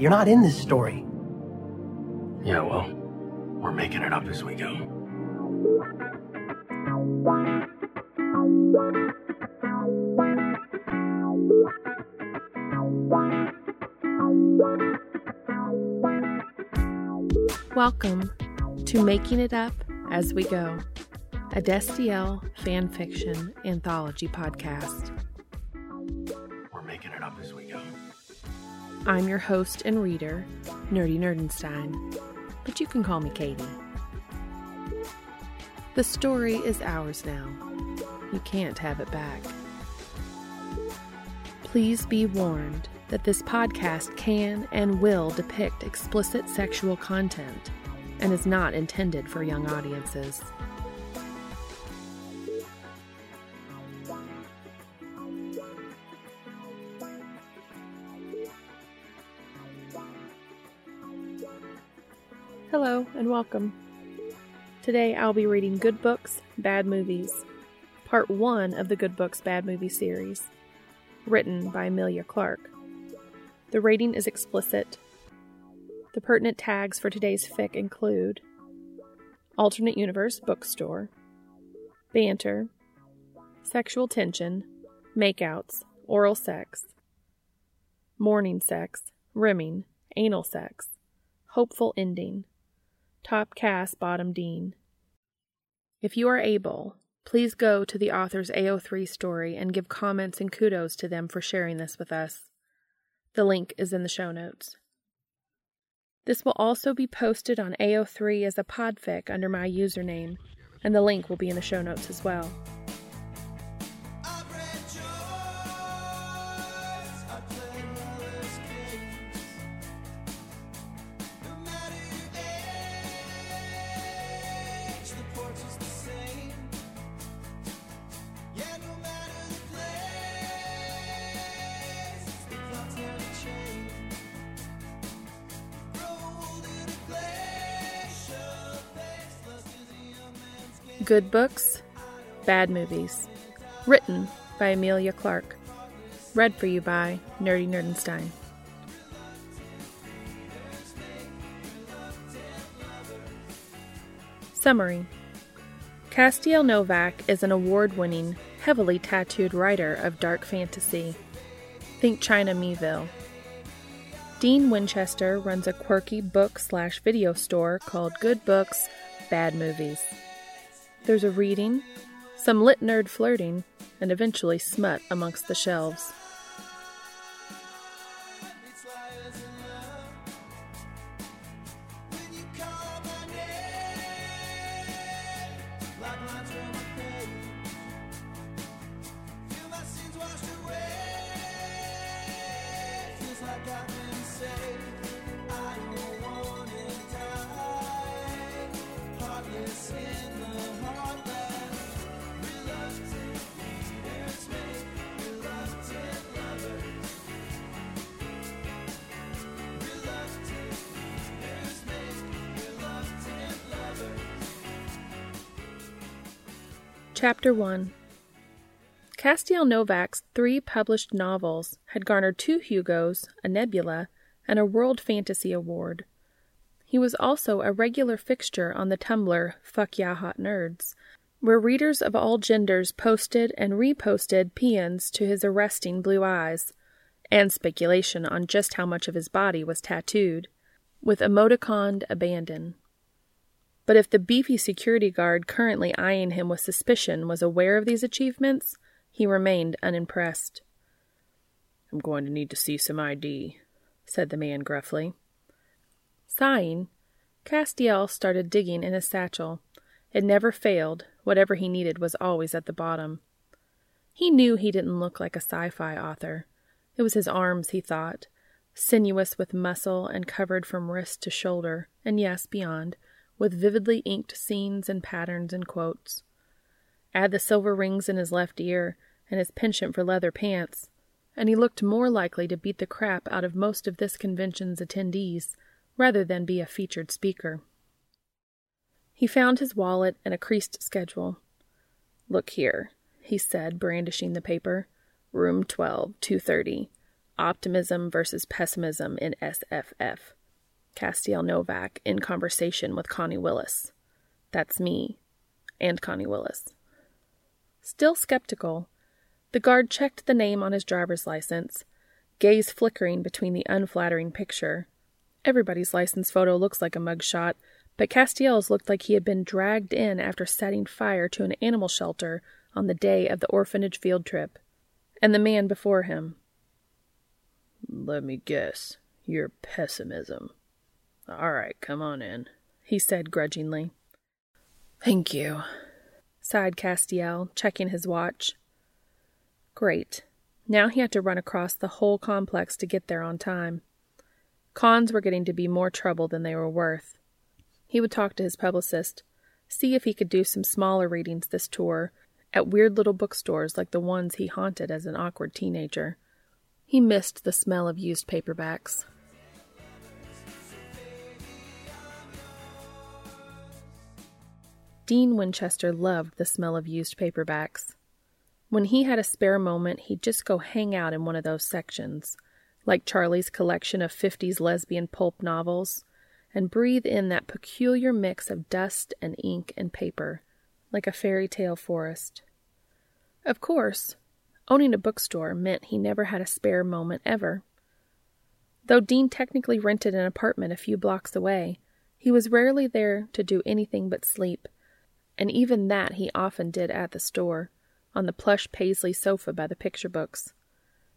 You're not in this story. Yeah, well, we're making it up as we go. Welcome to Making It Up as We Go, a Destiel fan fiction anthology podcast. I'm your host and reader, Nerdy Nerdenstein, but you can call me Katie. The story is ours now. You can't have it back. Please be warned that this podcast can and will depict explicit sexual content and is not intended for young audiences. Welcome. Today I'll be reading Good Books, Bad Movies, part one of the Good Books, Bad Movie series, written by Amelia Clark. The rating is explicit. The pertinent tags for today's fic include alternate universe bookstore, banter, sexual tension, makeouts, oral sex, morning sex, rimming, anal sex, hopeful ending, top Cas bottom dean. If you are able, please go to the author's AO3 story and give comments and kudos to them for sharing this with us. The link is in the show notes. This will also be posted on AO3 as a podfic under my username, and the link will be in the show notes as well. Good Books, Bad Movies. Written by Amelia Clark. Read for you by Nerdy Nerdenstein. Summary Castiel Novak is an award winning, heavily tattooed writer of dark fantasy. Think China Miéville. Dean Winchester runs a quirky book slash video store called Good Books, Bad Movies. There's a reading, some lit nerd flirting, and eventually smut amongst the shelves. Chapter 1 Castiel Novak's three published novels had garnered two Hugos, a Nebula, and a World Fantasy Award. He was also a regular fixture on the Tumblr Fuck Yeah Hot Nerds, where readers of all genders posted and reposted paeans to his arresting blue eyes, and speculation on just how much of his body was tattooed, with emoticoned abandon. But if the beefy security guard currently eyeing him with suspicion was aware of these achievements, he remained unimpressed. I'm going to need to see some ID, said the man gruffly. Sighing, Castiel started digging in his satchel. It never failed, whatever he needed was always at the bottom. He knew he didn't look like a sci fi author. It was his arms, he thought, sinuous with muscle and covered from wrist to shoulder, and yes, beyond, with vividly inked scenes and patterns and quotes. Add the silver rings in his left ear and his penchant for leather pants, and he looked more likely to beat the crap out of most of this convention's attendees rather than be a featured speaker. He found his wallet and a creased schedule. Look here, he said, brandishing the paper. Room 12, 230. Optimism versus Pessimism in SFF. Castiel Novak in conversation with Connie Willis. That's me and Connie Willis. Still skeptical, the guard checked the name on his driver's license, gaze flickering between the unflattering picture. Everybody's license photo looks like a mugshot, but Castiel's looked like he had been dragged in after setting fire to an animal shelter on the day of the orphanage field trip. And the man before him. Let me guess. Your pessimism. All right, come on in, he said grudgingly. Thank you, sighed Castiel, checking his watch. Great. Now he had to run across the whole complex to get there on time. Cons were getting to be more trouble than they were worth. He would talk to his publicist, see if he could do some smaller readings this tour at weird little bookstores like the ones he haunted as an awkward teenager. He missed the smell of used paperbacks. Dean Winchester loved the smell of used paperbacks. When he had a spare moment, he'd just go hang out in one of those sections, like Charlie's collection of 50s lesbian pulp novels, and breathe in that peculiar mix of dust and ink and paper, like a fairy tale forest. Of course, owning a bookstore meant he never had a spare moment ever. Though Dean technically rented an apartment a few blocks away, he was rarely there to do anything but sleep and even that he often did at the store, on the plush paisley sofa by the picture books.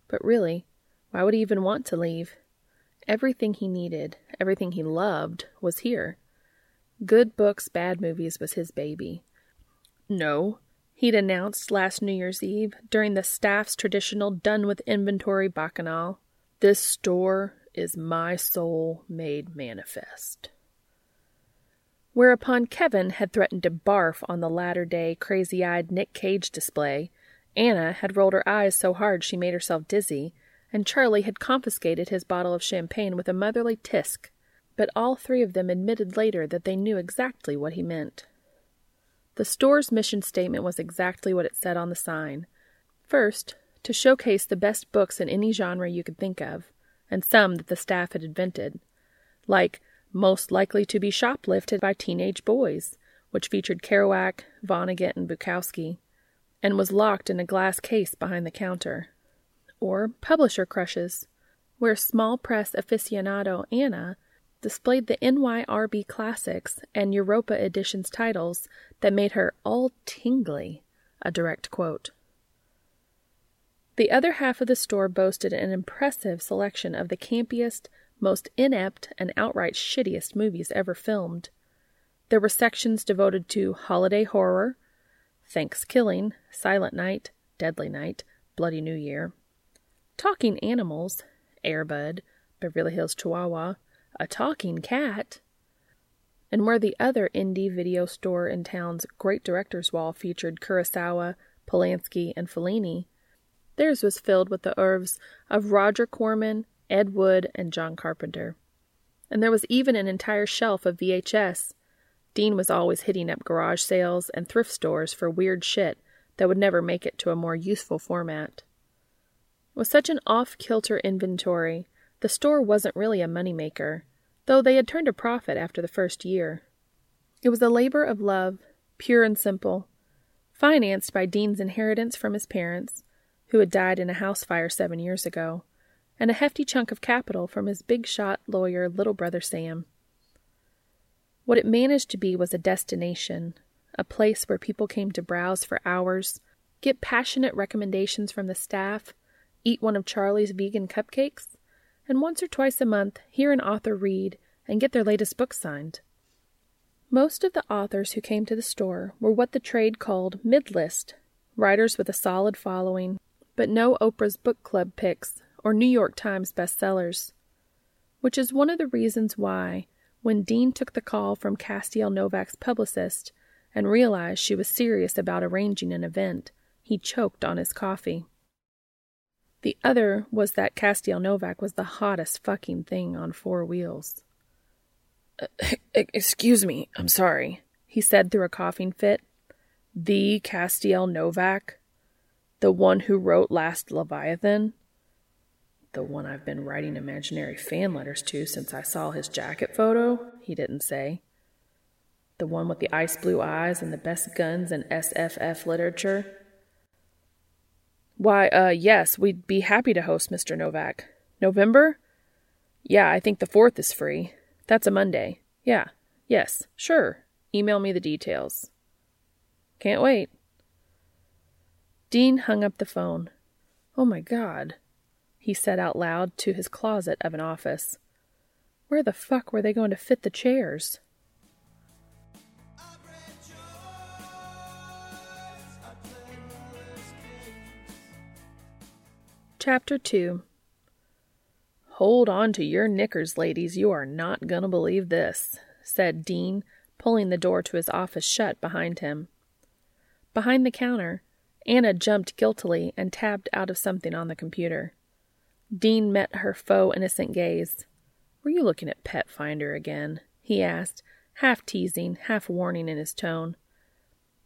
But really, why would he even want to leave? Everything he needed, everything he loved, was here. Good books, bad movies was his baby. No, he'd announced last New Year's Eve during the staff's traditional done with inventory bacchanal. This store is my soul made manifest whereupon Kevin had threatened to barf on the latter day crazy eyed Nick Cage display, Anna had rolled her eyes so hard she made herself dizzy, and Charlie had confiscated his bottle of champagne with a motherly tisk, but all three of them admitted later that they knew exactly what he meant. The store's mission statement was exactly what it said on the sign. First, to showcase the best books in any genre you could think of, and some that the staff had invented, like most likely to be shoplifted by teenage boys, which featured Kerouac, Vonnegut, and Bukowski, and was locked in a glass case behind the counter. Or publisher crushes, where small press aficionado Anna displayed the NYRB classics and Europa editions titles that made her all tingly, a direct quote. The other half of the store boasted an impressive selection of the campiest, most inept and outright shittiest movies ever filmed. There were sections devoted to holiday horror, Thanksgiving, Silent Night, Deadly Night, Bloody New Year, talking animals, Airbud, Beverly Hills Chihuahua, a talking cat, and where the other indie video store in town's great directors wall featured Kurosawa, Polanski, and Fellini, theirs was filled with the oeuvres of Roger Corman, Ed Wood, and John Carpenter. And there was even an entire shelf of VHS. Dean was always hitting up garage sales and thrift stores for weird shit that would never make it to a more useful format. With such an off kilter inventory, the store wasn't really a moneymaker, though they had turned a profit after the first year. It was a labor of love, pure and simple, financed by Dean's inheritance from his parents, who had died in a house fire seven years ago and a hefty chunk of capital from his big shot lawyer, little brother Sam. What it managed to be was a destination, a place where people came to browse for hours, get passionate recommendations from the staff, eat one of Charlie's vegan cupcakes, and once or twice a month hear an author read and get their latest book signed. Most of the authors who came to the store were what the trade called mid-list, writers with a solid following, but no Oprah's book club picks or New York Times bestsellers, which is one of the reasons why, when Dean took the call from Castiel Novak's publicist and realized she was serious about arranging an event, he choked on his coffee. The other was that Castiel Novak was the hottest fucking thing on four wheels. Uh, excuse me, I'm sorry, he said through a coughing fit. The Castiel Novak? The one who wrote Last Leviathan? The one I've been writing imaginary fan letters to since I saw his jacket photo, he didn't say. The one with the ice blue eyes and the best guns in SFF literature. Why, uh, yes, we'd be happy to host Mr. Novak. November? Yeah, I think the 4th is free. That's a Monday. Yeah, yes, sure. Email me the details. Can't wait. Dean hung up the phone. Oh my God, he said out loud to his closet of an office. Where the fuck were they going to fit the chairs? Chapter 2 Hold on to your knickers, ladies. You are not going to believe this, said Dean, pulling the door to his office shut behind him. Behind the counter, Anna jumped guiltily and tabbed out of something on the computer. Dean met her faux innocent gaze. Were you looking at Pet Finder again? he asked, half teasing, half warning in his tone.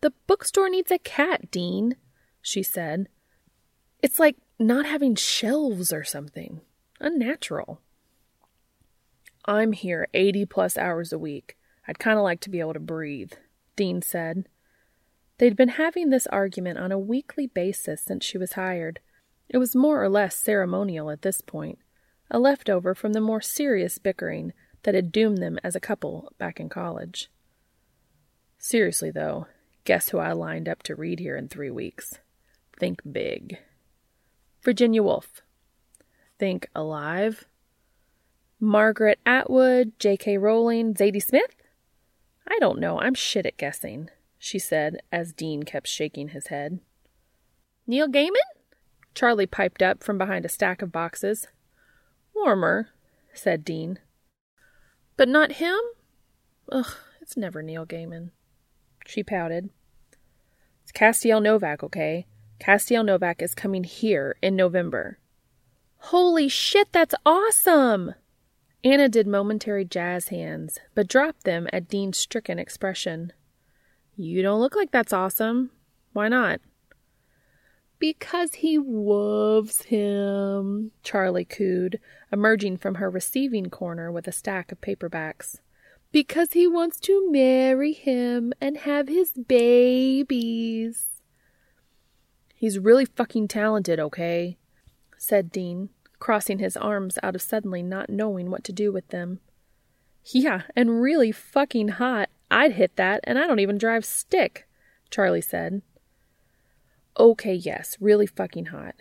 The bookstore needs a cat, Dean, she said. It's like not having shelves or something. Unnatural. I'm here 80 plus hours a week. I'd kind of like to be able to breathe, Dean said. They'd been having this argument on a weekly basis since she was hired. It was more or less ceremonial at this point, a leftover from the more serious bickering that had doomed them as a couple back in college. Seriously, though, guess who I lined up to read here in three weeks? Think big. Virginia Woolf. Think alive. Margaret Atwood, J.K. Rowling, Zadie Smith? I don't know. I'm shit at guessing, she said as Dean kept shaking his head. Neil Gaiman? Charlie piped up from behind a stack of boxes. Warmer, said Dean. But not him? Ugh, it's never Neil Gaiman. She pouted. It's Castiel Novak, okay? Castiel Novak is coming here in November. Holy shit, that's awesome! Anna did momentary jazz hands, but dropped them at Dean's stricken expression. You don't look like that's awesome. Why not? Because he loves him, Charlie cooed, emerging from her receiving corner with a stack of paperbacks. Because he wants to marry him and have his babies. He's really fucking talented, okay? said Dean, crossing his arms out of suddenly not knowing what to do with them. Yeah, and really fucking hot. I'd hit that, and I don't even drive stick, Charlie said. Okay, yes, really fucking hot.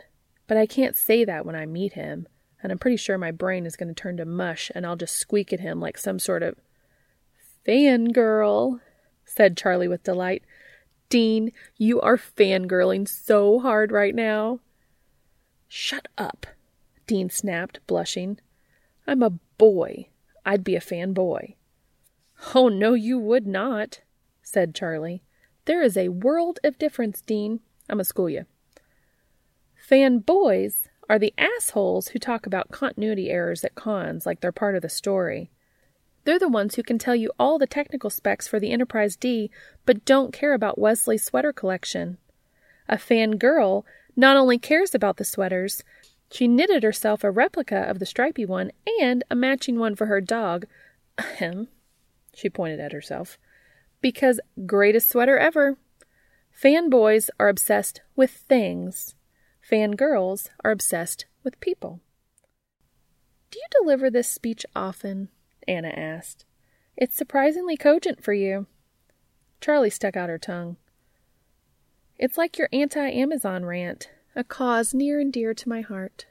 But I can't say that when I meet him, and I'm pretty sure my brain is going to turn to mush and I'll just squeak at him like some sort of fangirl, said Charlie with delight. Dean, you are fangirling so hard right now. Shut up, Dean snapped, blushing. I'm a boy. I'd be a fanboy. Oh, no, you would not, said Charlie. There is a world of difference, Dean. I'm a school you. Fanboys are the assholes who talk about continuity errors at cons like they're part of the story. They're the ones who can tell you all the technical specs for the Enterprise D, but don't care about Wesley's sweater collection. A fangirl not only cares about the sweaters, she knitted herself a replica of the stripy one and a matching one for her dog. Ahem. She pointed at herself. Because greatest sweater ever. Fanboys are obsessed with things. Fangirls are obsessed with people. Do you deliver this speech often? Anna asked. It's surprisingly cogent for you. Charlie stuck out her tongue. It's like your anti Amazon rant, a cause near and dear to my heart.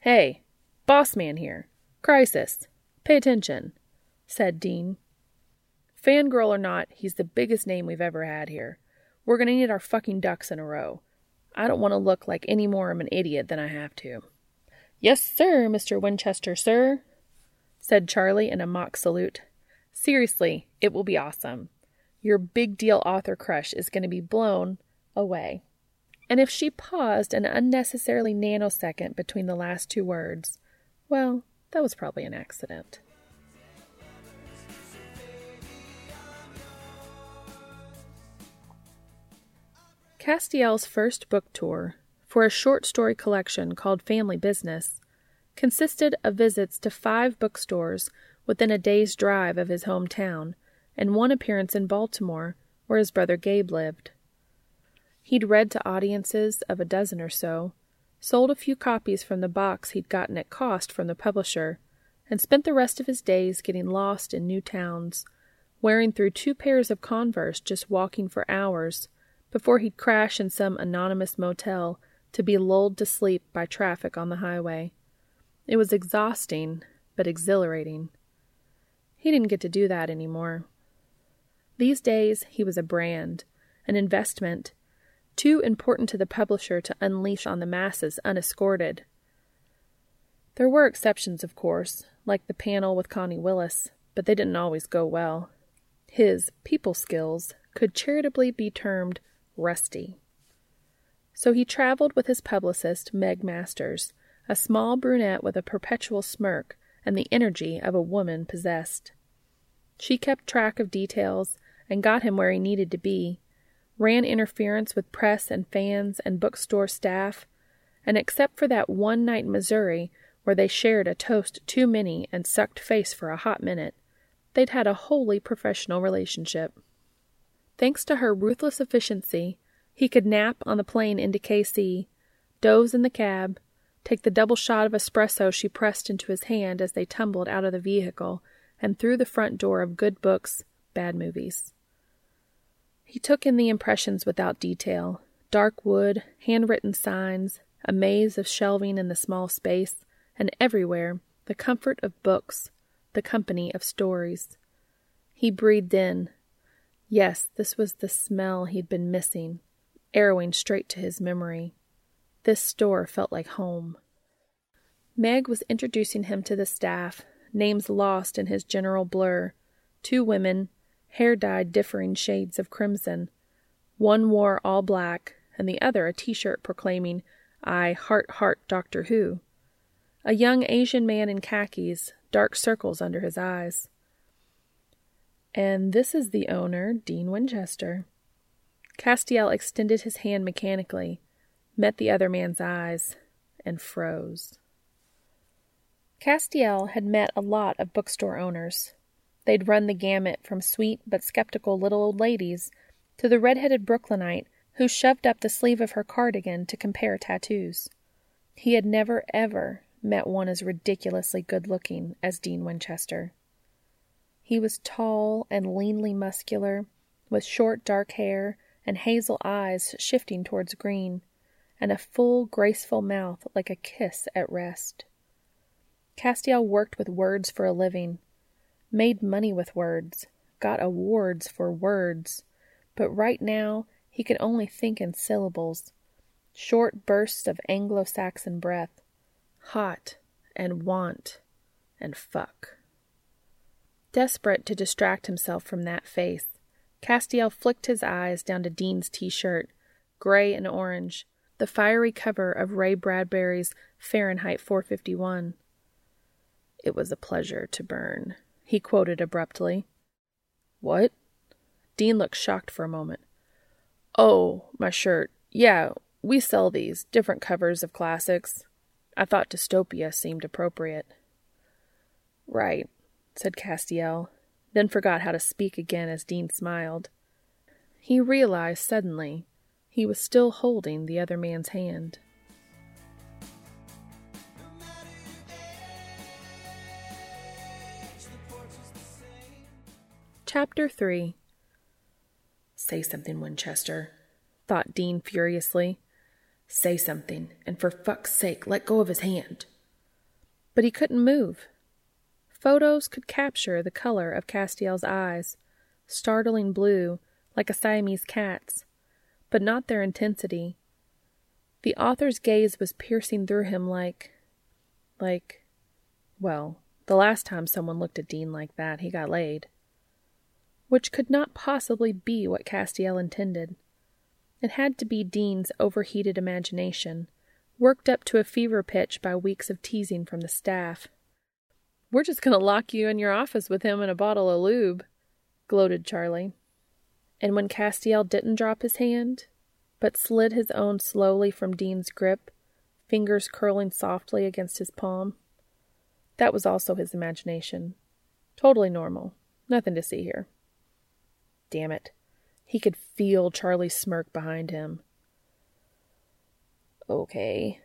Hey, boss man here. Crisis. Pay attention, said Dean. Fangirl or not, he's the biggest name we've ever had here. We're going to need our fucking ducks in a row. I don't want to look like any more of an idiot than I have to. Yes, sir, Mr. Winchester, sir, said Charlie in a mock salute. Seriously, it will be awesome. Your big deal author crush is going to be blown away. And if she paused an unnecessarily nanosecond between the last two words, well, that was probably an accident. Castiel's first book tour for a short story collection called Family Business consisted of visits to five bookstores within a day's drive of his hometown and one appearance in Baltimore, where his brother Gabe lived. He'd read to audiences of a dozen or so, sold a few copies from the box he'd gotten at cost from the publisher, and spent the rest of his days getting lost in new towns, wearing through two pairs of Converse just walking for hours before he'd crash in some anonymous motel to be lulled to sleep by traffic on the highway. It was exhausting, but exhilarating. He didn't get to do that any more. These days, he was a brand, an investment, too important to the publisher to unleash on the masses unescorted. There were exceptions, of course, like the panel with Connie Willis, but they didn't always go well. His people skills could charitably be termed rusty. So he traveled with his publicist, Meg Masters, a small brunette with a perpetual smirk and the energy of a woman possessed. She kept track of details and got him where he needed to be, ran interference with press and fans and bookstore staff, and except for that one night in Missouri where they shared a toast too many and sucked face for a hot minute, They'd had a wholly professional relationship. Thanks to her ruthless efficiency, he could nap on the plane into KC, doze in the cab, take the double shot of espresso she pressed into his hand as they tumbled out of the vehicle and through the front door of good books, bad movies. He took in the impressions without detail dark wood, handwritten signs, a maze of shelving in the small space, and everywhere the comfort of books, the company of stories. He breathed in. Yes, this was the smell he'd been missing, arrowing straight to his memory. This store felt like home. Meg was introducing him to the staff, names lost in his general blur. Two women, hair dyed differing shades of crimson. One wore all black, and the other a t shirt proclaiming, I heart heart Doctor Who. A young Asian man in khakis, dark circles under his eyes. And this is the owner, Dean Winchester. Castiel extended his hand mechanically, met the other man's eyes, and froze. Castiel had met a lot of bookstore owners. They'd run the gamut from sweet but skeptical little old ladies to the red-headed Brooklynite who shoved up the sleeve of her cardigan to compare tattoos. He had never, ever met one as ridiculously good looking as Dean Winchester. He was tall and leanly muscular, with short dark hair and hazel eyes shifting towards green, and a full, graceful mouth like a kiss at rest. Castiel worked with words for a living, made money with words, got awards for words, but right now he could only think in syllables, short bursts of Anglo Saxon breath, hot and want and fuck. Desperate to distract himself from that face, Castiel flicked his eyes down to Dean's t shirt, gray and orange, the fiery cover of Ray Bradbury's Fahrenheit 451. It was a pleasure to burn, he quoted abruptly. What? Dean looked shocked for a moment. Oh, my shirt. Yeah, we sell these, different covers of classics. I thought dystopia seemed appropriate. Right, said Castiel, then forgot how to speak again as Dean smiled. He realized suddenly he was still holding the other man's hand. Chapter 3 Say something, Winchester, thought Dean furiously. Say something, and for fuck's sake, let go of his hand. But he couldn't move. Photos could capture the color of Castiel's eyes, startling blue, like a Siamese cat's, but not their intensity. The author's gaze was piercing through him like. like. well, the last time someone looked at Dean like that, he got laid. Which could not possibly be what Castiel intended. It had to be Dean's overheated imagination, worked up to a fever pitch by weeks of teasing from the staff. We're just going to lock you in your office with him and a bottle of lube, gloated Charlie. And when Castiel didn't drop his hand, but slid his own slowly from Dean's grip, fingers curling softly against his palm. That was also his imagination. Totally normal. Nothing to see here. Damn it. He could feel Charlie's smirk behind him. Okay,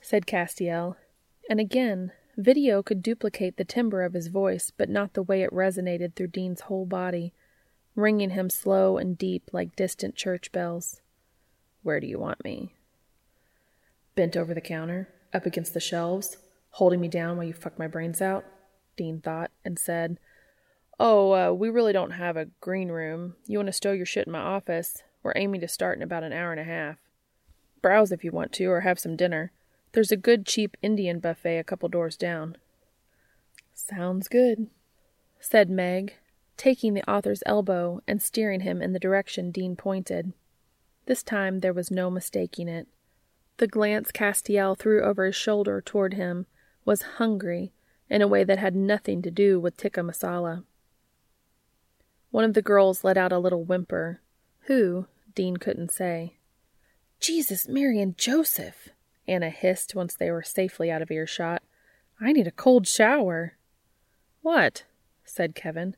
said Castiel, and again, video could duplicate the timbre of his voice, but not the way it resonated through Dean's whole body, ringing him slow and deep like distant church bells. Where do you want me? Bent over the counter, up against the shelves, holding me down while you fuck my brains out, Dean thought, and said, Oh, uh, we really don't have a green room. You want to stow your shit in my office? We're aiming to start in about an hour and a half. Browse if you want to, or have some dinner. There's a good cheap Indian buffet a couple doors down. Sounds good, said Meg, taking the author's elbow and steering him in the direction Dean pointed. This time there was no mistaking it. The glance Castiel threw over his shoulder toward him was hungry in a way that had nothing to do with tikka masala. One of the girls let out a little whimper. Who, Dean couldn't say. Jesus, Mary, and Joseph, Anna hissed once they were safely out of earshot. I need a cold shower. What? said Kevin.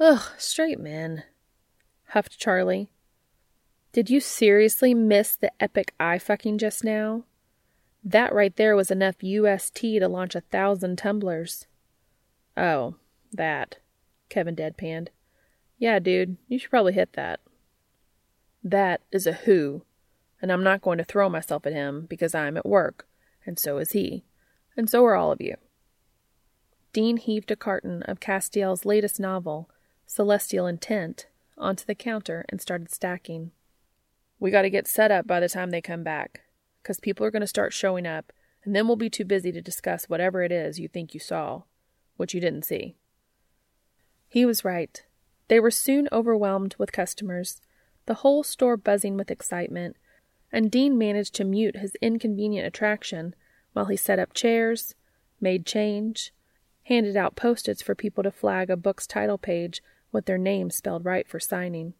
Ugh, straight men, huffed Charlie. Did you seriously miss the epic eye fucking just now? That right there was enough UST to launch a thousand Tumblrs. Oh, that, Kevin deadpanned. Yeah, dude, you should probably hit that. That is a who, and I'm not going to throw myself at him because I'm at work, and so is he, and so are all of you. Dean heaved a carton of Castiel's latest novel, Celestial Intent, onto the counter and started stacking. We got to get set up by the time they come back, because people are going to start showing up, and then we'll be too busy to discuss whatever it is you think you saw, which you didn't see. He was right. They were soon overwhelmed with customers, the whole store buzzing with excitement, and Dean managed to mute his inconvenient attraction while he set up chairs, made change, handed out post-its for people to flag a book's title page with their name spelled right for signing.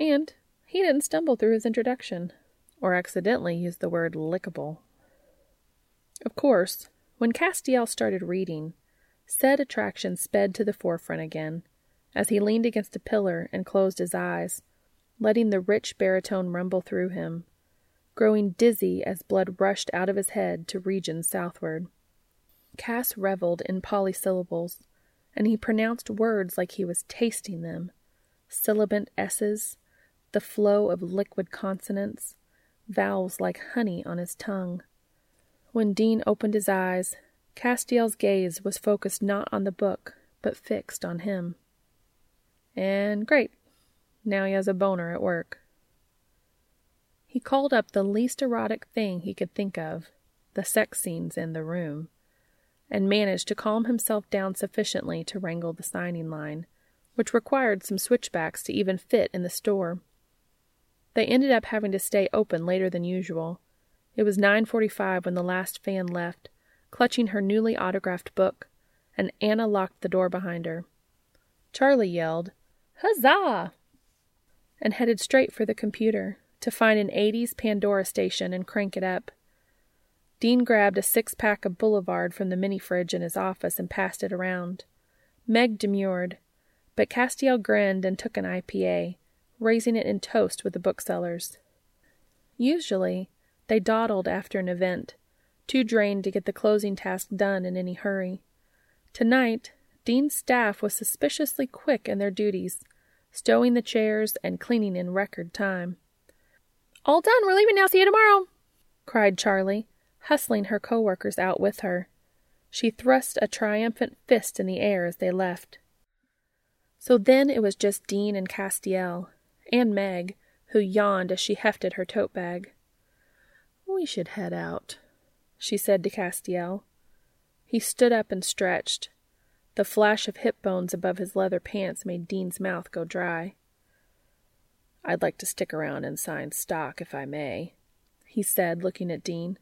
And he didn't stumble through his introduction, or accidentally use the word lickable. Of course, when Castiel started reading, said attraction sped to the forefront again, as he leaned against a pillar and closed his eyes, letting the rich baritone rumble through him growing dizzy as blood rushed out of his head to regions southward. Cass reveled in polysyllables, and he pronounced words like he was tasting them sibilant S's, the flow of liquid consonants, vowels like honey on his tongue. When Dean opened his eyes, Castiel's gaze was focused not on the book, but fixed on him. And great, now he has a boner at work. He called up the least erotic thing he could think of, the sex scenes in the room, and managed to calm himself down sufficiently to wrangle the signing line, which required some switchbacks to even fit in the store. They ended up having to stay open later than usual. It was 9:45 when the last fan left, clutching her newly autographed book, and Anna locked the door behind her. Charlie yelled, "Huzzah!" and headed straight for the computer to find an 80s Pandora station and crank it up. Dean grabbed a six pack of Boulevard from the mini fridge in his office and passed it around. Meg demurred, but Castiel grinned and took an IPA, raising it in toast with the booksellers. Usually, they dawdled after an event, too drained to get the closing task done in any hurry. Tonight, Dean's staff was suspiciously quick in their duties, stowing the chairs and cleaning in record time. All done. We're leaving now. See you tomorrow, cried Charlie, hustling her co-workers out with her. She thrust a triumphant fist in the air as they left. So then it was just Dean and Castiel, and Meg, who yawned as she hefted her tote bag. We should head out, she said to Castiel. He stood up and stretched. The flash of hip bones above his leather pants made Dean's mouth go dry. I'd like to stick around and sign stock if I may, he said, looking at Dean.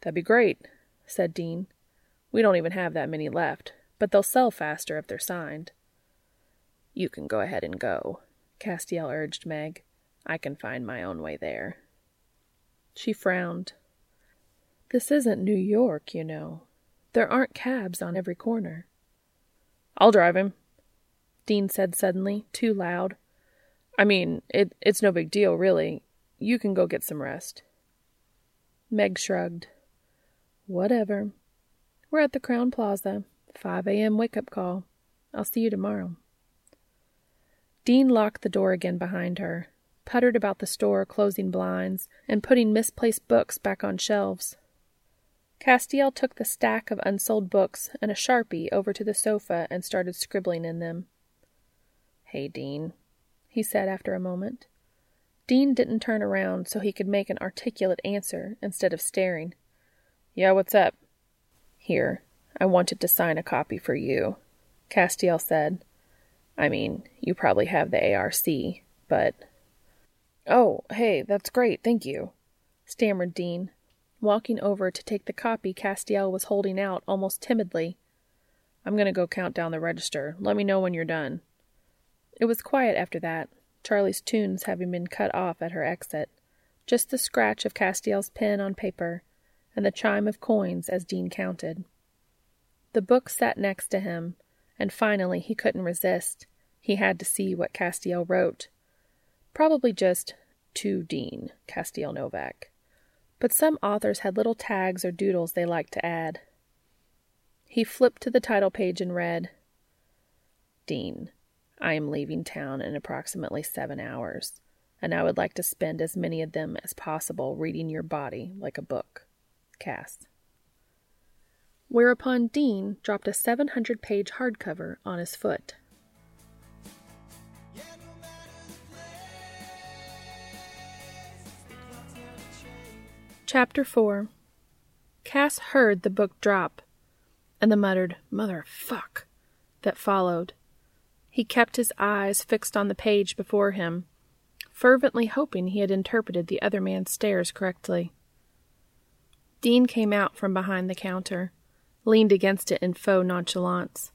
That'd be great, said Dean. We don't even have that many left, but they'll sell faster if they're signed. You can go ahead and go, Castiel urged Meg. I can find my own way there. She frowned. This isn't New York, you know. There aren't cabs on every corner. I'll drive him, Dean said suddenly, too loud. I mean, it, it's no big deal, really. You can go get some rest. Meg shrugged. Whatever. We're at the Crowne Plaza. 5 a.m. wake up call. I'll see you tomorrow. Dean locked the door again behind her, puttered about the store, closing blinds, and putting misplaced books back on shelves. Castiel took the stack of unsold books and a sharpie over to the sofa and started scribbling in them. Hey, Dean, he said after a moment. Dean didn't turn around so he could make an articulate answer instead of staring. Yeah, what's up? Here, I wanted to sign a copy for you, Castiel said. I mean, you probably have the ARC, but. Oh, hey, that's great, thank you, stammered Dean, walking over to take the copy Castiel was holding out almost timidly. I'm going to go count down the register. Let me know when you're done. It was quiet after that, Charlie's tunes having been cut off at her exit. Just the scratch of Castiel's pen on paper, and the chime of coins as Dean counted. The book sat next to him, and finally he couldn't resist. He had to see what Castiel wrote. Probably just to Dean, Castiel Novak. But some authors had little tags or doodles they liked to add. He flipped to the title page and read Dean, I am leaving town in approximately seven hours, and I would like to spend as many of them as possible reading your body like a book. Cass whereupon Dean dropped a 700 page hardcover on his foot. Chapter 4 Cass heard the book drop, and the muttered, Mother fuck, that followed. He kept his eyes fixed on the page before him, fervently hoping he had interpreted the other man's stares correctly. Dean came out from behind the counter leaned against it in faux nonchalance.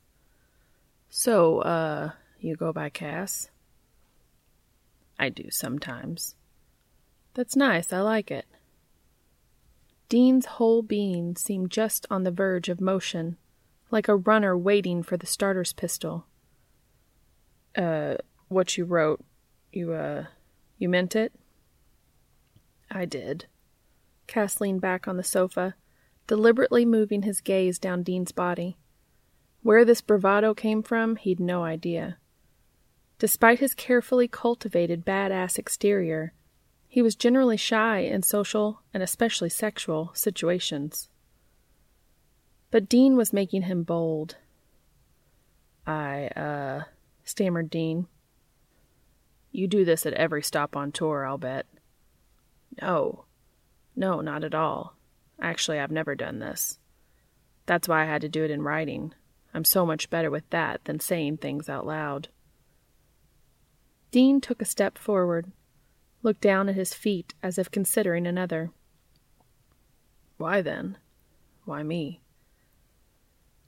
So, uh, you go by Cass? I do sometimes. That's nice, I like it. Dean's whole being seemed just on the verge of motion, like a runner waiting for the starter's pistol. Uh, what you wrote, you, uh, you meant it? I did. Cass leaned back on the sofa deliberately moving his gaze down Dean's body. Where this bravado came from, he'd no idea. Despite his carefully cultivated badass exterior, he was generally shy in social and especially sexual situations. But Dean was making him bold. I, uh, stammered Dean. You do this at every stop on tour, I'll bet. No. No, not at all. Actually, I've never done this. That's why I had to do it in writing. I'm so much better with that than saying things out loud. Dean took a step forward, looked down at his feet as if considering another. Why then? Why me?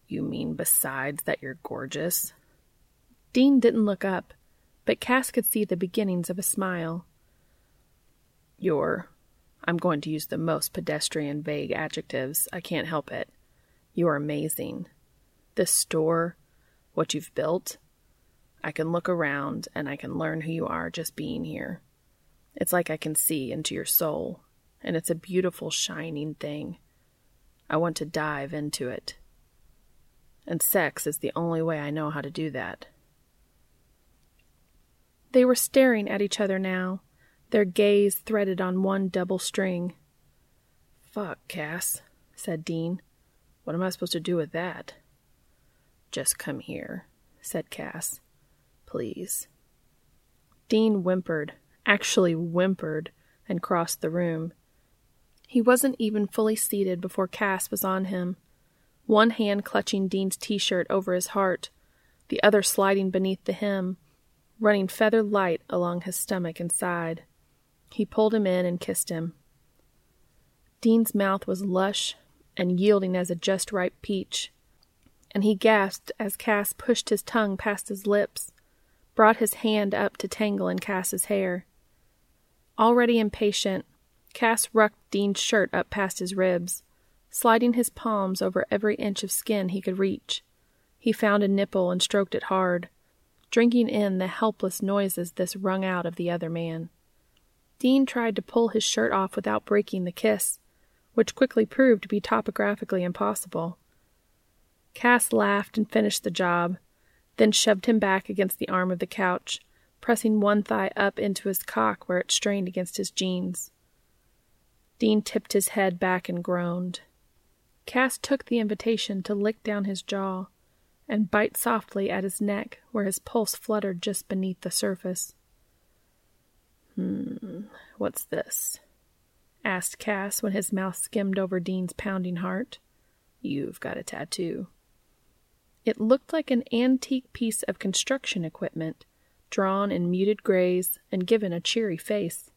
You mean besides that you're gorgeous? Dean didn't look up, but Cass could see the beginnings of a smile. You're I'm going to use the most pedestrian, vague adjectives. I can't help it. You're amazing. This store, what you've built, I can look around and I can learn who you are just being here. It's like I can see into your soul, and it's a beautiful, shining thing. I want to dive into it. And sex is the only way I know how to do that. They were staring at each other now, their gaze threaded on one double string. Fuck, Cass, said Dean. What am I supposed to do with that? Just come here, said Cass. Please. Dean whimpered, actually whimpered, and crossed the room. He wasn't even fully seated before Cass was on him, one hand clutching Dean's t shirt over his heart, the other sliding beneath the hem, running feather light along his stomach and side. He pulled him in and kissed him. Dean's mouth was lush and yielding as a just ripe peach, and he gasped as Cass pushed his tongue past his lips, brought his hand up to tangle in Cass's hair. Already impatient, Cass rucked Dean's shirt up past his ribs, sliding his palms over every inch of skin he could reach. He found a nipple and stroked it hard, drinking in the helpless noises this wrung out of the other man. Dean tried to pull his shirt off without breaking the kiss, which quickly proved to be topographically impossible. Cas laughed and finished the job, then shoved him back against the arm of the couch, pressing one thigh up into his cock where it strained against his jeans. Dean tipped his head back and groaned. Cas took the invitation to lick down his jaw and bite softly at his neck where his pulse fluttered just beneath the surface. Hmm, what's this? asked Cas when his mouth skimmed over Dean's pounding heart. You've got a tattoo. It looked like an antique piece of construction equipment, drawn in muted grays and given a cheery face.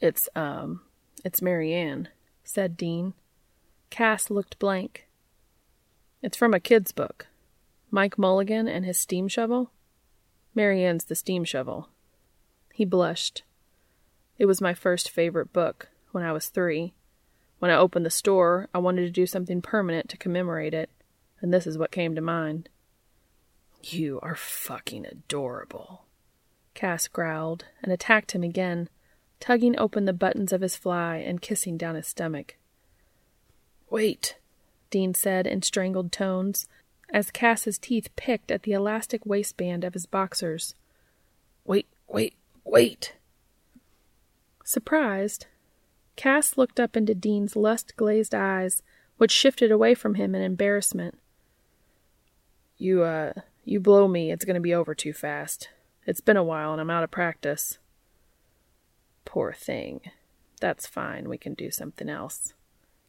It's, um, it's Mary Anne, said Dean. Cas looked blank. It's from a kid's book. Mike Mulligan and his steam shovel? Mary Anne's the steam shovel. He blushed. It was my first favorite book when I was three. When I opened the store, I wanted to do something permanent to commemorate it, and this is what came to mind. You are fucking adorable. Cas growled and attacked him again, tugging open the buttons of his fly and kissing down his stomach. Wait, Dean said in strangled tones, as Cas's teeth picked at the elastic waistband of his boxers. Wait, wait, wait. Surprised, Cas looked up into Dean's lust glazed eyes, which shifted away from him in embarrassment. You, uh, you blow me, it's going to be over too fast. It's been a while and I'm out of practice. Poor thing. That's fine, we can do something else.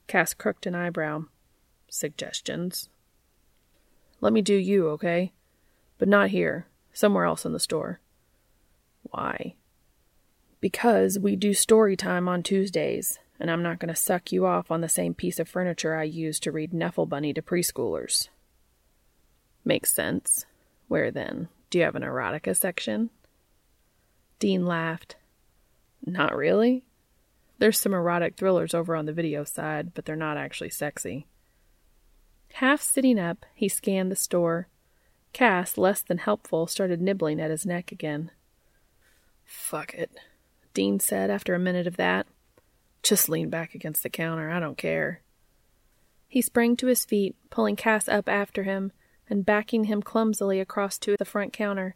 Cas crooked an eyebrow. Suggestions? Let me do you, okay? But not here. Somewhere else in the store. Why? Because we do story time on Tuesdays, and I'm not going to suck you off on the same piece of furniture I use to read Knuffle Bunny to preschoolers. Makes sense. Where then? Do you have an erotica section? Dean laughed. Not really. There's some erotic thrillers over on the video side, but they're not actually sexy. Half sitting up, he scanned the store. Cas, less than helpful, started nibbling at his neck again. Fuck it, Dean said after a minute of that. Just lean back against the counter. I don't care. He sprang to his feet, pulling Cas up after him and backing him clumsily across to the front counter,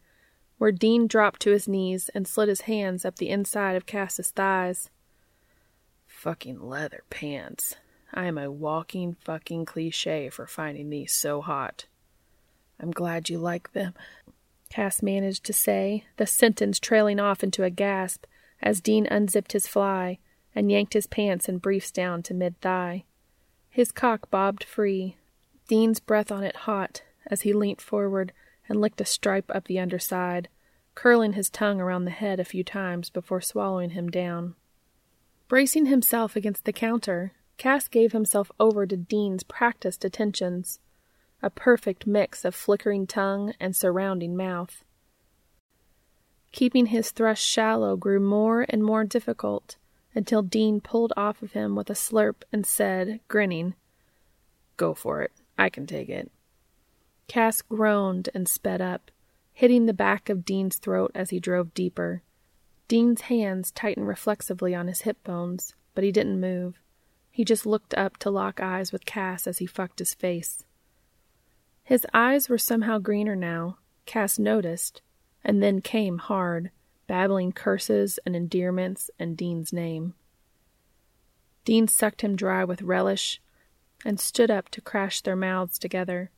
where Dean dropped to his knees and slid his hands up the inside of Cas's thighs. Fucking leather pants. I am a walking fucking cliche for finding these so hot. I'm glad you like them. Cas managed to say, the sentence trailing off into a gasp as Dean unzipped his fly and yanked his pants and briefs down to mid thigh. His cock bobbed free, Dean's breath on it hot as he leant forward and licked a stripe up the underside, curling his tongue around the head a few times before swallowing him down. Bracing himself against the counter, Cas gave himself over to Dean's practiced attentions, a perfect mix of flickering tongue and surrounding mouth. Keeping his thrust shallow grew more and more difficult until Dean pulled off of him with a slurp and said, grinning, Go for it. I can take it. Cas groaned and sped up, hitting the back of Dean's throat as he drove deeper. Dean's hands tightened reflexively on his hip bones, but he didn't move. He just looked up to lock eyes with Cas as he fucked his face. His eyes were somehow greener now, Cas noticed, and then came hard, babbling curses and endearments and Dean's name. Dean sucked him dry with relish and stood up to crash their mouths together,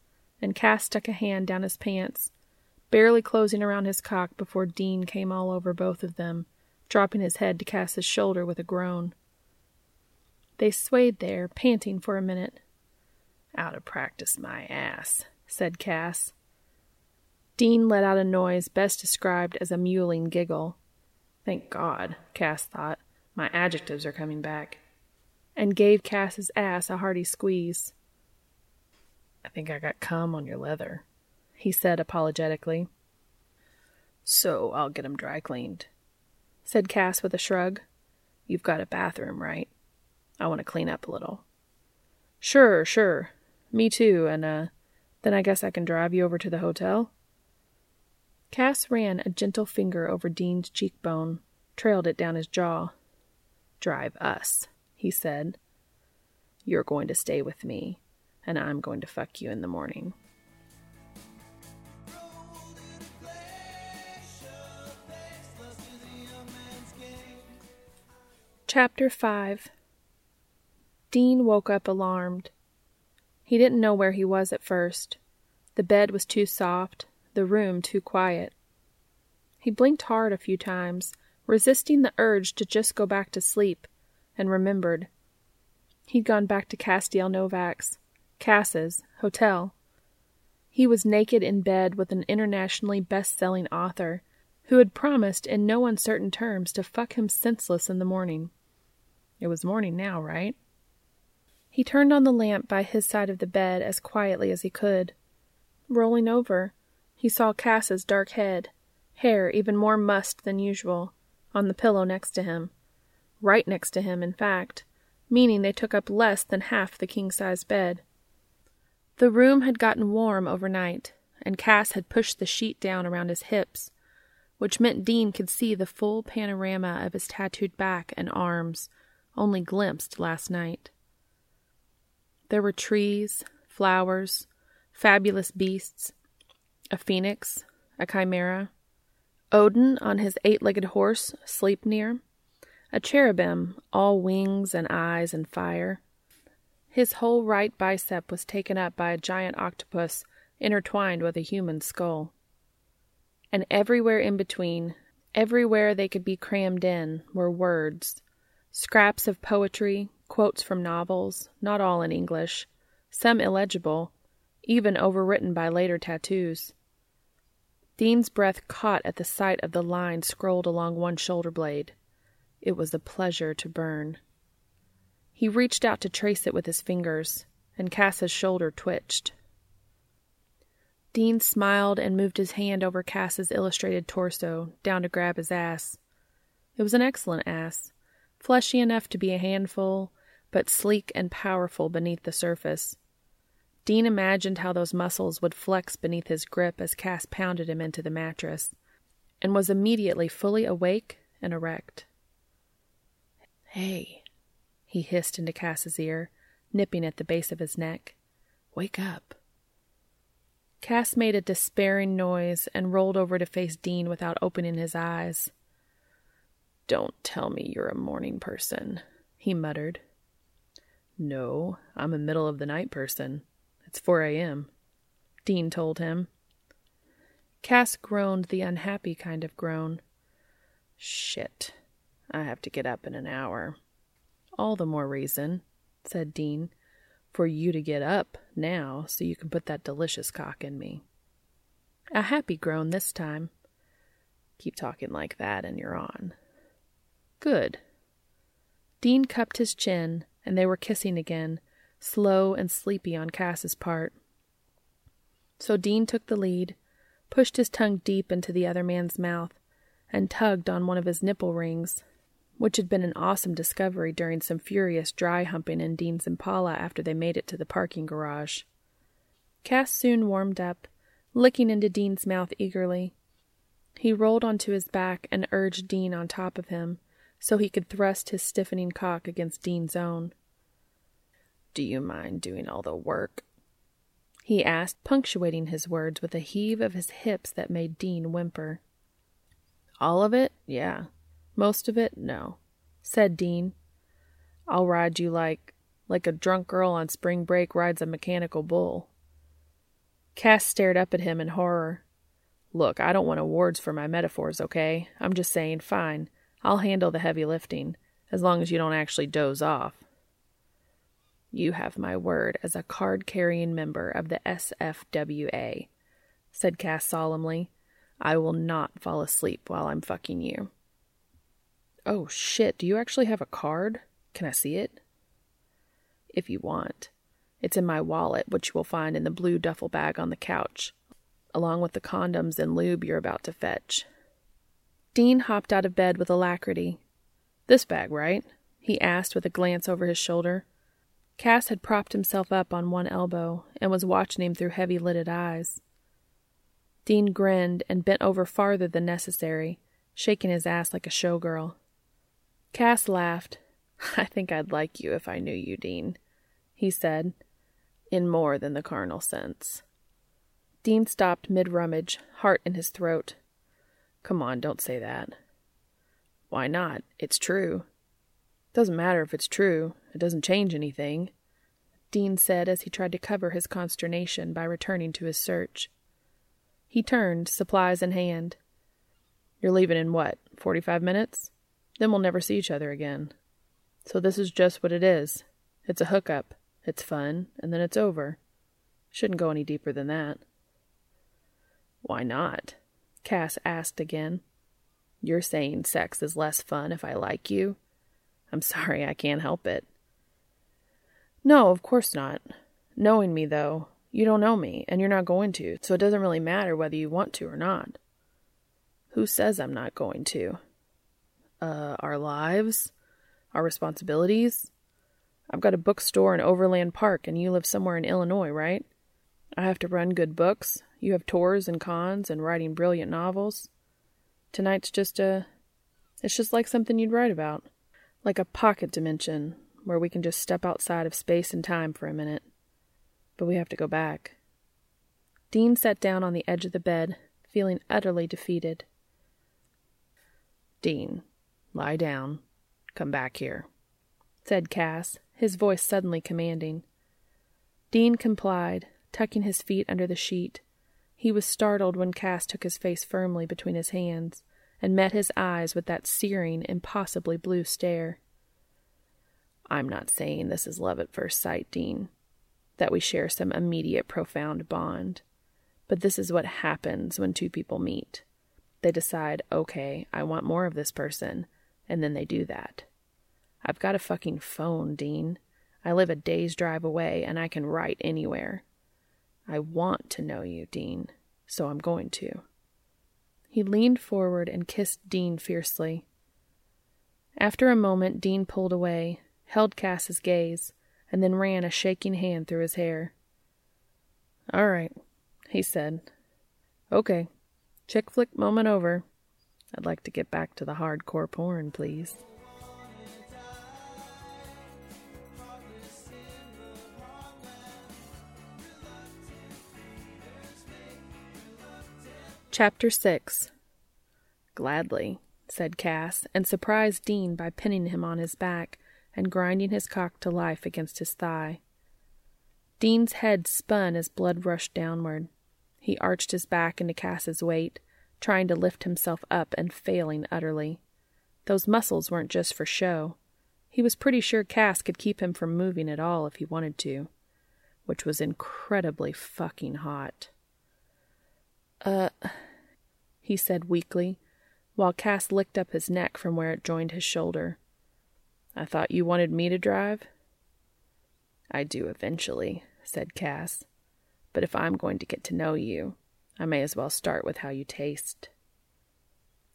and Cas stuck a hand down his pants, barely closing around his cock before Dean came all over both of them, dropping his head to Cas's shoulder with a groan. They swayed there, panting for a minute. Out of practice, my ass, said Cas. Dean let out a noise best described as a mewling giggle. Thank God, Cas thought. My adjectives are coming back. And gave Cas's ass a hearty squeeze. I think I got cum on your leather, he said apologetically. So I'll get 'em dry cleaned. said Cas with a shrug. You've got a bathroom, right? I want to clean up a little. Sure, sure. Me too, and, uh, then I guess I can drive you over to the hotel? Cas ran a gentle finger over Dean's cheekbone, trailed it down his jaw. Drive us, he said. You're going to stay with me, and I'm going to fuck you in the morning. Chapter 5 Dean woke up alarmed. He didn't know where he was at first. The bed was too soft, the room too quiet. He blinked hard a few times, resisting the urge to just go back to sleep, and remembered. He'd gone back to Castiel Novak's, Cas's, hotel. He was naked in bed with an internationally best selling author who had promised in no uncertain terms to fuck him senseless in the morning. It was morning now, right? He turned on the lamp by his side of the bed as quietly as he could. Rolling over, he saw Cas's dark head, hair even more mussed than usual, on the pillow next to him. Right next to him, in fact, meaning they took up less than half the king size bed. The room had gotten warm overnight, and Cas had pushed the sheet down around his hips, which meant Dean could see the full panorama of his tattooed back and arms only glimpsed last night. There were trees, flowers, fabulous beasts, a phoenix, a chimera, Odin on his eight legged horse, Sleipnir, a cherubim, all wings and eyes and fire. His whole right bicep was taken up by a giant octopus intertwined with a human skull. And everywhere in between, everywhere they could be crammed in, were words Scraps of poetry, quotes from novels, not all in English, some illegible, even overwritten by later tattoos. Dean's breath caught at the sight of the line scrolled along one shoulder blade. It was a pleasure to burn. He reached out to trace it with his fingers, and Cas's shoulder twitched. Dean smiled and moved his hand over Cas's illustrated torso, down to grab his ass. It was an excellent ass, fleshy enough to be a handful, but sleek and powerful beneath the surface. Dean imagined how those muscles would flex beneath his grip as Cas pounded him into the mattress, and was immediately fully awake and erect. Hey, he hissed into Cas's ear, nipping at the base of his neck. Wake up. Cas made a despairing noise and rolled over to face Dean without opening his eyes. Don't tell me you're a morning person, he muttered. No, I'm a middle of the night person. It's 4 a.m., Dean told him. Cas groaned the unhappy kind of groan. Shit, I have to get up in an hour. All the more reason, said Dean, for you to get up now so you can put that delicious cock in me. A happy groan this time. Keep talking like that and you're on. Good. Dean cupped his chin, and they were kissing again, slow and sleepy on Cas's part. So Dean took the lead, pushed his tongue deep into the other man's mouth, and tugged on one of his nipple rings, which had been an awesome discovery during some furious dry humping in Dean's Impala after they made it to the parking garage. Cas soon warmed up, licking into Dean's mouth eagerly. He rolled onto his back and urged Dean on top of him, so he could thrust his stiffening cock against Dean's own. Do you mind doing all the work? he asked, punctuating his words with a heave of his hips that made Dean whimper. All of it? Yeah. Most of it? No, said Dean. I'll ride you like like a drunk girl on spring break rides a mechanical bull. Cas stared up at him in horror. Look, I don't want awards for my metaphors, okay? I'm just saying, fine. I'll handle the heavy lifting, as long as you don't actually doze off. You have my word as a card carrying member of the SFWA, said Cas solemnly. I will not fall asleep while I'm fucking you. Oh shit, do you actually have a card? Can I see it? If you want. It's in my wallet, which you will find in the blue duffel bag on the couch, along with the condoms and lube you're about to fetch. Dean hopped out of bed with alacrity. This bag, right? he asked with a glance over his shoulder. Cas had propped himself up on one elbow and was watching him through heavy lidded eyes. Dean grinned and bent over farther than necessary, shaking his ass like a showgirl. Cas laughed. I think I'd like you if I knew you, Dean, he said, in more than the carnal sense. Dean stopped mid rummage, heart in his throat. Come on, don't say that. Why not? It's true. Doesn't matter if it's true. It doesn't change anything, Dean said as he tried to cover his consternation by returning to his search. He turned, supplies in hand. You're leaving in what, forty five minutes? Then we'll never see each other again. So this is just what it is. It's a hookup. It's fun, and then it's over. Shouldn't go any deeper than that. Why not? Cas asked again. You're saying sex is less fun if I like you? I'm sorry, I can't help it. No, of course not. Knowing me, though, you don't know me, and you're not going to, so it doesn't really matter whether you want to or not. Who says I'm not going to? Uh, our lives? Our responsibilities? I've got a bookstore in Overland Park, and you live somewhere in Illinois, right? I have to run good books. You have tours and cons and writing brilliant novels. Tonight's just a. It's just like something you'd write about like a pocket dimension where we can just step outside of space and time for a minute. But we have to go back. Dean sat down on the edge of the bed, feeling utterly defeated. Dean, lie down. Come back here, said Cas, his voice suddenly commanding. Dean complied, tucking his feet under the sheet. He was startled when Cas took his face firmly between his hands and met his eyes with that searing, impossibly blue stare. I'm not saying this is love at first sight, Dean, that we share some immediate, profound bond. But this is what happens when two people meet. They decide, okay, I want more of this person, and then they do that. I've got a fucking phone, Dean. I live a day's drive away, and I can write anywhere. I want to know you, Dean, so I'm going to. He leaned forward and kissed Dean fiercely. After a moment, Dean pulled away, held Cas's gaze, and then ran a shaking hand through his hair. All right, he said. Okay, chick flick moment over. I'd like to get back to the hardcore porn, please. Chapter 6 Gladly, said Cas, and surprised Dean by pinning him on his back and grinding his cock to life against his thigh. Dean's head spun as blood rushed downward. He arched his back into Cas's weight, trying to lift himself up and failing utterly. Those muscles weren't just for show. He was pretty sure Cass could keep him from moving at all if he wanted to, which was incredibly fucking hot. Uh, he said weakly, while Cas licked up his neck from where it joined his shoulder. I thought you wanted me to drive? I do eventually, said Cas. But if I'm going to get to know you, I may as well start with how you taste.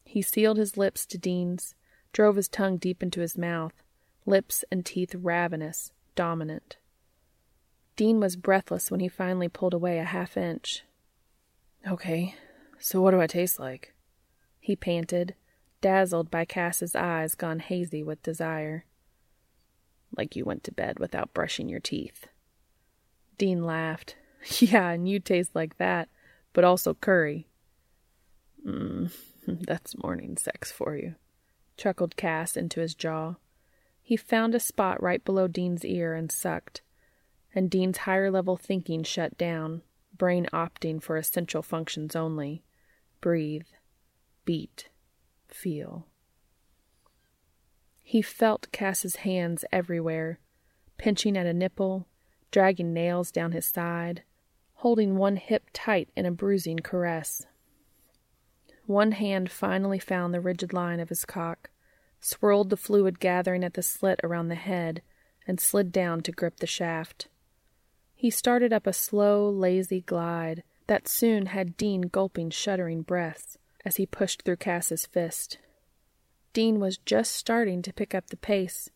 He sealed his lips to Dean's, drove his tongue deep into his mouth, lips and teeth ravenous, dominant. Dean was breathless when he finally pulled away a half inch. Okay, so what do I taste like? He panted, dazzled by Cas's eyes gone hazy with desire. Like you went to bed without brushing your teeth. Dean laughed. Yeah, and you taste like that, but also curry. Mmm, that's morning sex for you, chuckled Cas into his jaw. He found a spot right below Dean's ear and sucked, and Dean's higher level thinking shut down, brain opting for essential functions only breathe, beat, feel. He felt Cas's hands everywhere, pinching at a nipple, dragging nails down his side, holding one hip tight in a bruising caress. One hand finally found the rigid line of his cock, swirled the fluid gathering at the slit around the head, and slid down to grip the shaft. He started up a slow, lazy glide, that soon had Dean gulping shuddering breaths, as he pushed through Cas's fist. Dean was just starting to pick up the pace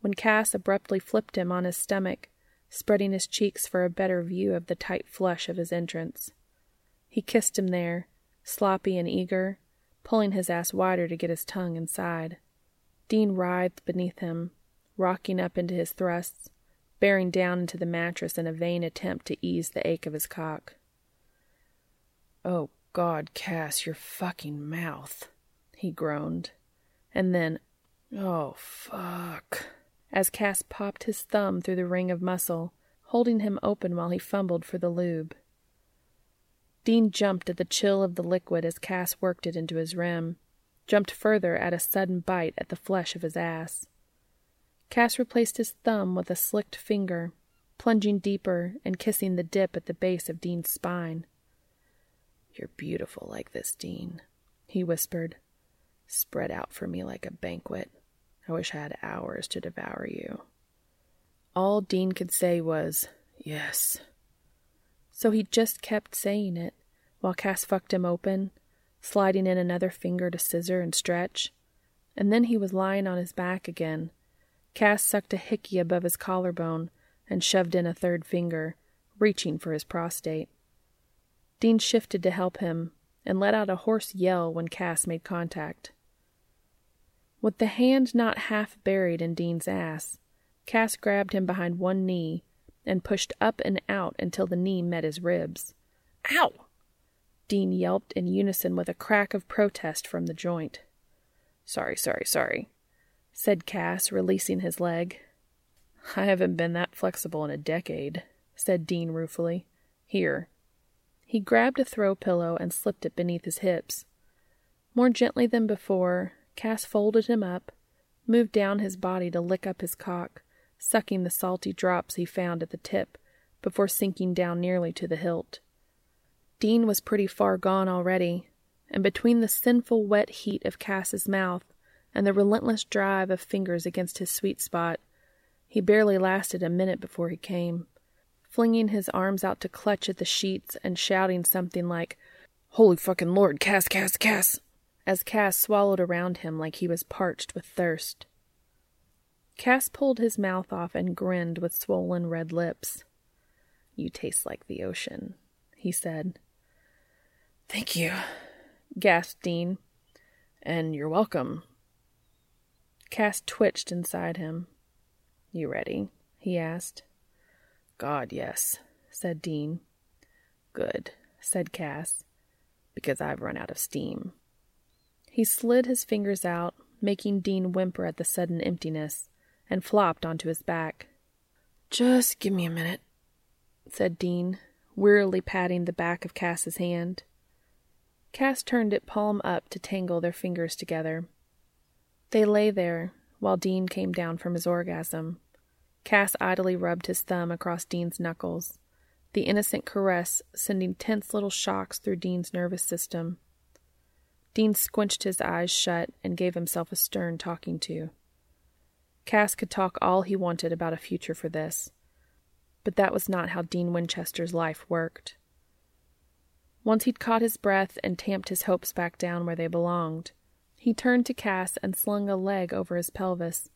when Cas abruptly flipped him on his stomach, spreading his cheeks for a better view of the tight flush of his entrance. He kissed him there, sloppy and eager, pulling his ass wider to get his tongue inside. Dean writhed beneath him, rocking up into his thrusts, bearing down into the mattress in a vain attempt to ease the ache of his cock. Oh, God, Cas, your fucking mouth, he groaned. And then, oh, fuck, as Cas popped his thumb through the ring of muscle, holding him open while he fumbled for the lube. Dean jumped at the chill of the liquid as Cas worked it into his rim, jumped further at a sudden bite at the flesh of his ass. Cas replaced his thumb with a slicked finger, plunging deeper and kissing the dip at the base of Dean's spine. You're beautiful like this, Dean, he whispered. Spread out for me like a banquet. I wish I had hours to devour you. All Dean could say was, Yes. So he just kept saying it while Cas fucked him open, sliding in another finger to scissor and stretch. And then he was lying on his back again. Cas sucked a hickey above his collarbone and shoved in a third finger, reaching for his prostate. Dean shifted to help him and let out a hoarse yell when Cas made contact. With the hand not half buried in Dean's ass, Cas grabbed him behind one knee and pushed up and out until the knee met his ribs. Ow! Dean yelped in unison with a crack of protest from the joint. Sorry, sorry, sorry, said Cas, releasing his leg. I haven't been that flexible in a decade, said Dean ruefully. Here. He grabbed a throw pillow and slipped it beneath his hips. More gently than before, Cas folded him up, moved down his body to lick up his cock, sucking the salty drops he found at the tip before sinking down nearly to the hilt. Dean was pretty far gone already, and between the sinful wet heat of Cas's mouth and the relentless drive of fingers against his sweet spot, he barely lasted a minute before he came, flinging his arms out to clutch at the sheets and shouting something like, Holy fucking Lord, Cas, Cas, Cas, as Cas swallowed around him like he was parched with thirst. Cas pulled his mouth off and grinned with swollen red lips. You taste like the ocean, he said. Thank you, gasped Dean. And you're welcome. Cas twitched inside him. You ready? he asked. God, yes, said Dean. Good, said Cas. Because I've run out of steam. He slid his fingers out, making Dean whimper at the sudden emptiness and flopped onto his back. Just give me a minute, said Dean, wearily patting the back of Cas's hand. Cas turned it palm up to tangle their fingers together. They lay there while Dean came down from his orgasm. Cas idly rubbed his thumb across Dean's knuckles, the innocent caress sending tense little shocks through Dean's nervous system. Dean squinched his eyes shut and gave himself a stern talking to. Cas could talk all he wanted about a future for this, but that was not how Dean Winchester's life worked. Once he'd caught his breath and tamped his hopes back down where they belonged, he turned to Cas and slung a leg over his pelvis,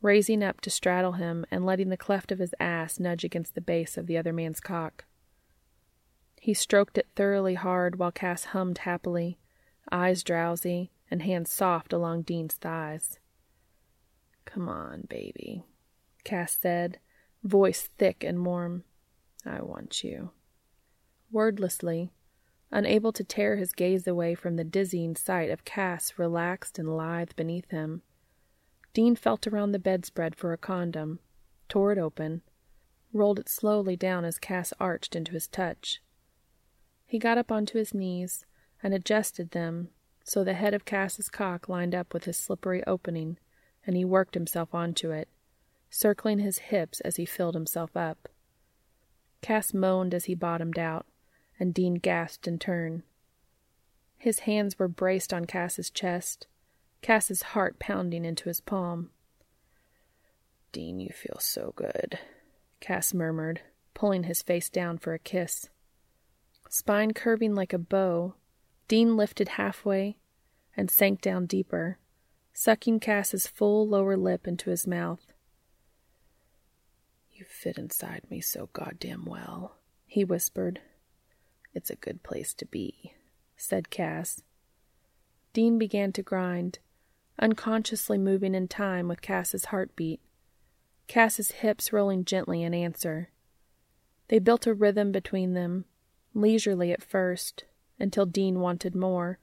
raising up to straddle him and letting the cleft of his ass nudge against the base of the other man's cock. He stroked it thoroughly hard while Cas hummed happily, eyes drowsy and hands soft along Dean's thighs. Come on, baby, Cas said, voice thick and warm. I want you. Wordlessly, unable to tear his gaze away from the dizzying sight of Cas relaxed and lithe beneath him, Dean felt around the bedspread for a condom, tore it open, rolled it slowly down as Cas arched into his touch. He got up onto his knees and adjusted them so the head of Cas's cock lined up with his slippery opening and he worked himself onto it, circling his hips as he filled himself up. Cas moaned as he bottomed out, and Dean gasped in turn. His hands were braced on Cas's chest, Cas's heart pounding into his palm. Dean, you feel so good, Cas murmured, pulling his face down for a kiss. Spine curving like a bow, Dean lifted halfway and sank down deeper, sucking Cas's full lower lip into his mouth. You fit inside me so goddamn well, he whispered. It's a good place to be, said Cas. Dean began to grind, unconsciously moving in time with Cas's heartbeat, Cas's hips rolling gently in answer. They built a rhythm between them, leisurely at first, until Dean wanted more,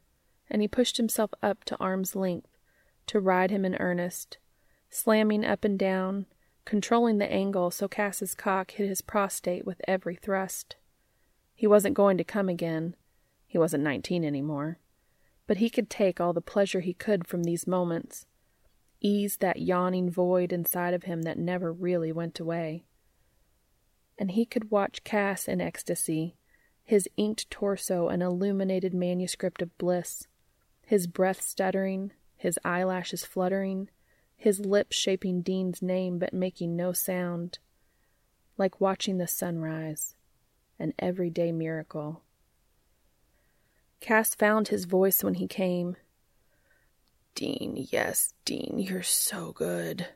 and he pushed himself up to arm's length to ride him in earnest, slamming up and down, controlling the angle so Cas's cock hit his prostate with every thrust. He wasn't going to come again. He wasn't nineteen any more. But he could take all the pleasure he could from these moments, ease that yawning void inside of him that never really went away. And he could watch Cas in ecstasy, his inked torso an illuminated manuscript of bliss, his breath stuttering, his eyelashes fluttering, his lips shaping Dean's name but making no sound, like watching the sunrise, an everyday miracle. Cas found his voice when he came. Dean, yes, Dean, you're so good.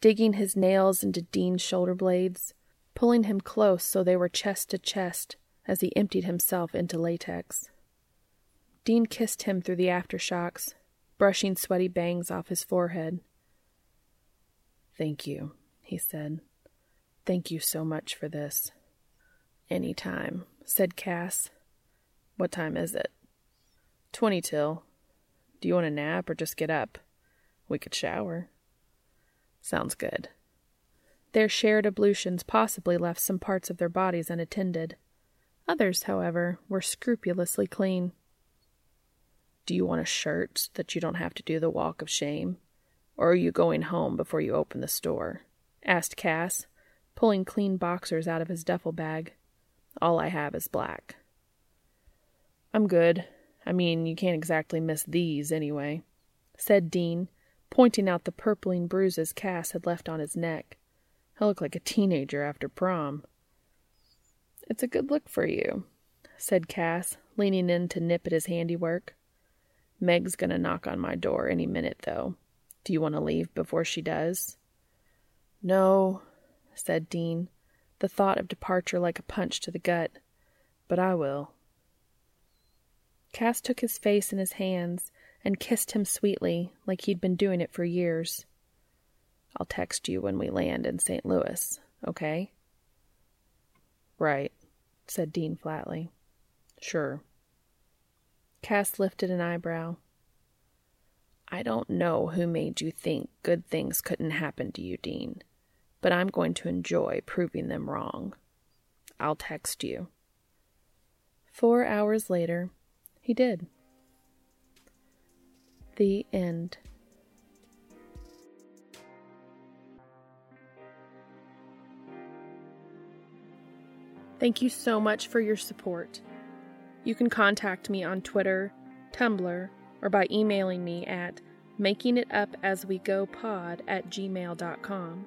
Digging his nails into Dean's shoulder blades, pulling him close so they were chest to chest as he emptied himself into latex. Dean kissed him through the aftershocks, brushing sweaty bangs off his forehead. Thank you, he said. Thank you so much for this. Any time, said Cas. What time is it? Twenty till. Do you want a nap or just get up? We could shower. Sounds good. Their shared ablutions possibly left some parts of their bodies unattended. Others, however, were scrupulously clean. Do you want a shirt so that you don't have to do the walk of shame? Or are you going home before you open the store? asked Cas, pulling clean boxers out of his duffel bag. All I have is black. I'm good. I mean, you can't exactly miss these, anyway, said Dean, pointing out the purpling bruises Cas had left on his neck. I look like a teenager after prom. It's a good look for you, said Cas, leaning in to nip at his handiwork. Meg's going to knock on my door any minute, though. Do you want to leave before she does? No, said Dean, the thought of departure like a punch to the gut. But I will. Cas took his face in his hands and kissed him sweetly, like he'd been doing it for years. I'll text you when we land in St. Louis, okay? Right, said Dean flatly. Sure. Cas lifted an eyebrow. I don't know who made you think good things couldn't happen to you, Dean, but I'm going to enjoy proving them wrong. I'll text you. Four hours later, he did. The end. Thank you so much for your support. You can contact me on Twitter, Tumblr, or by emailing me at makingitupaswegopod at gmail.com.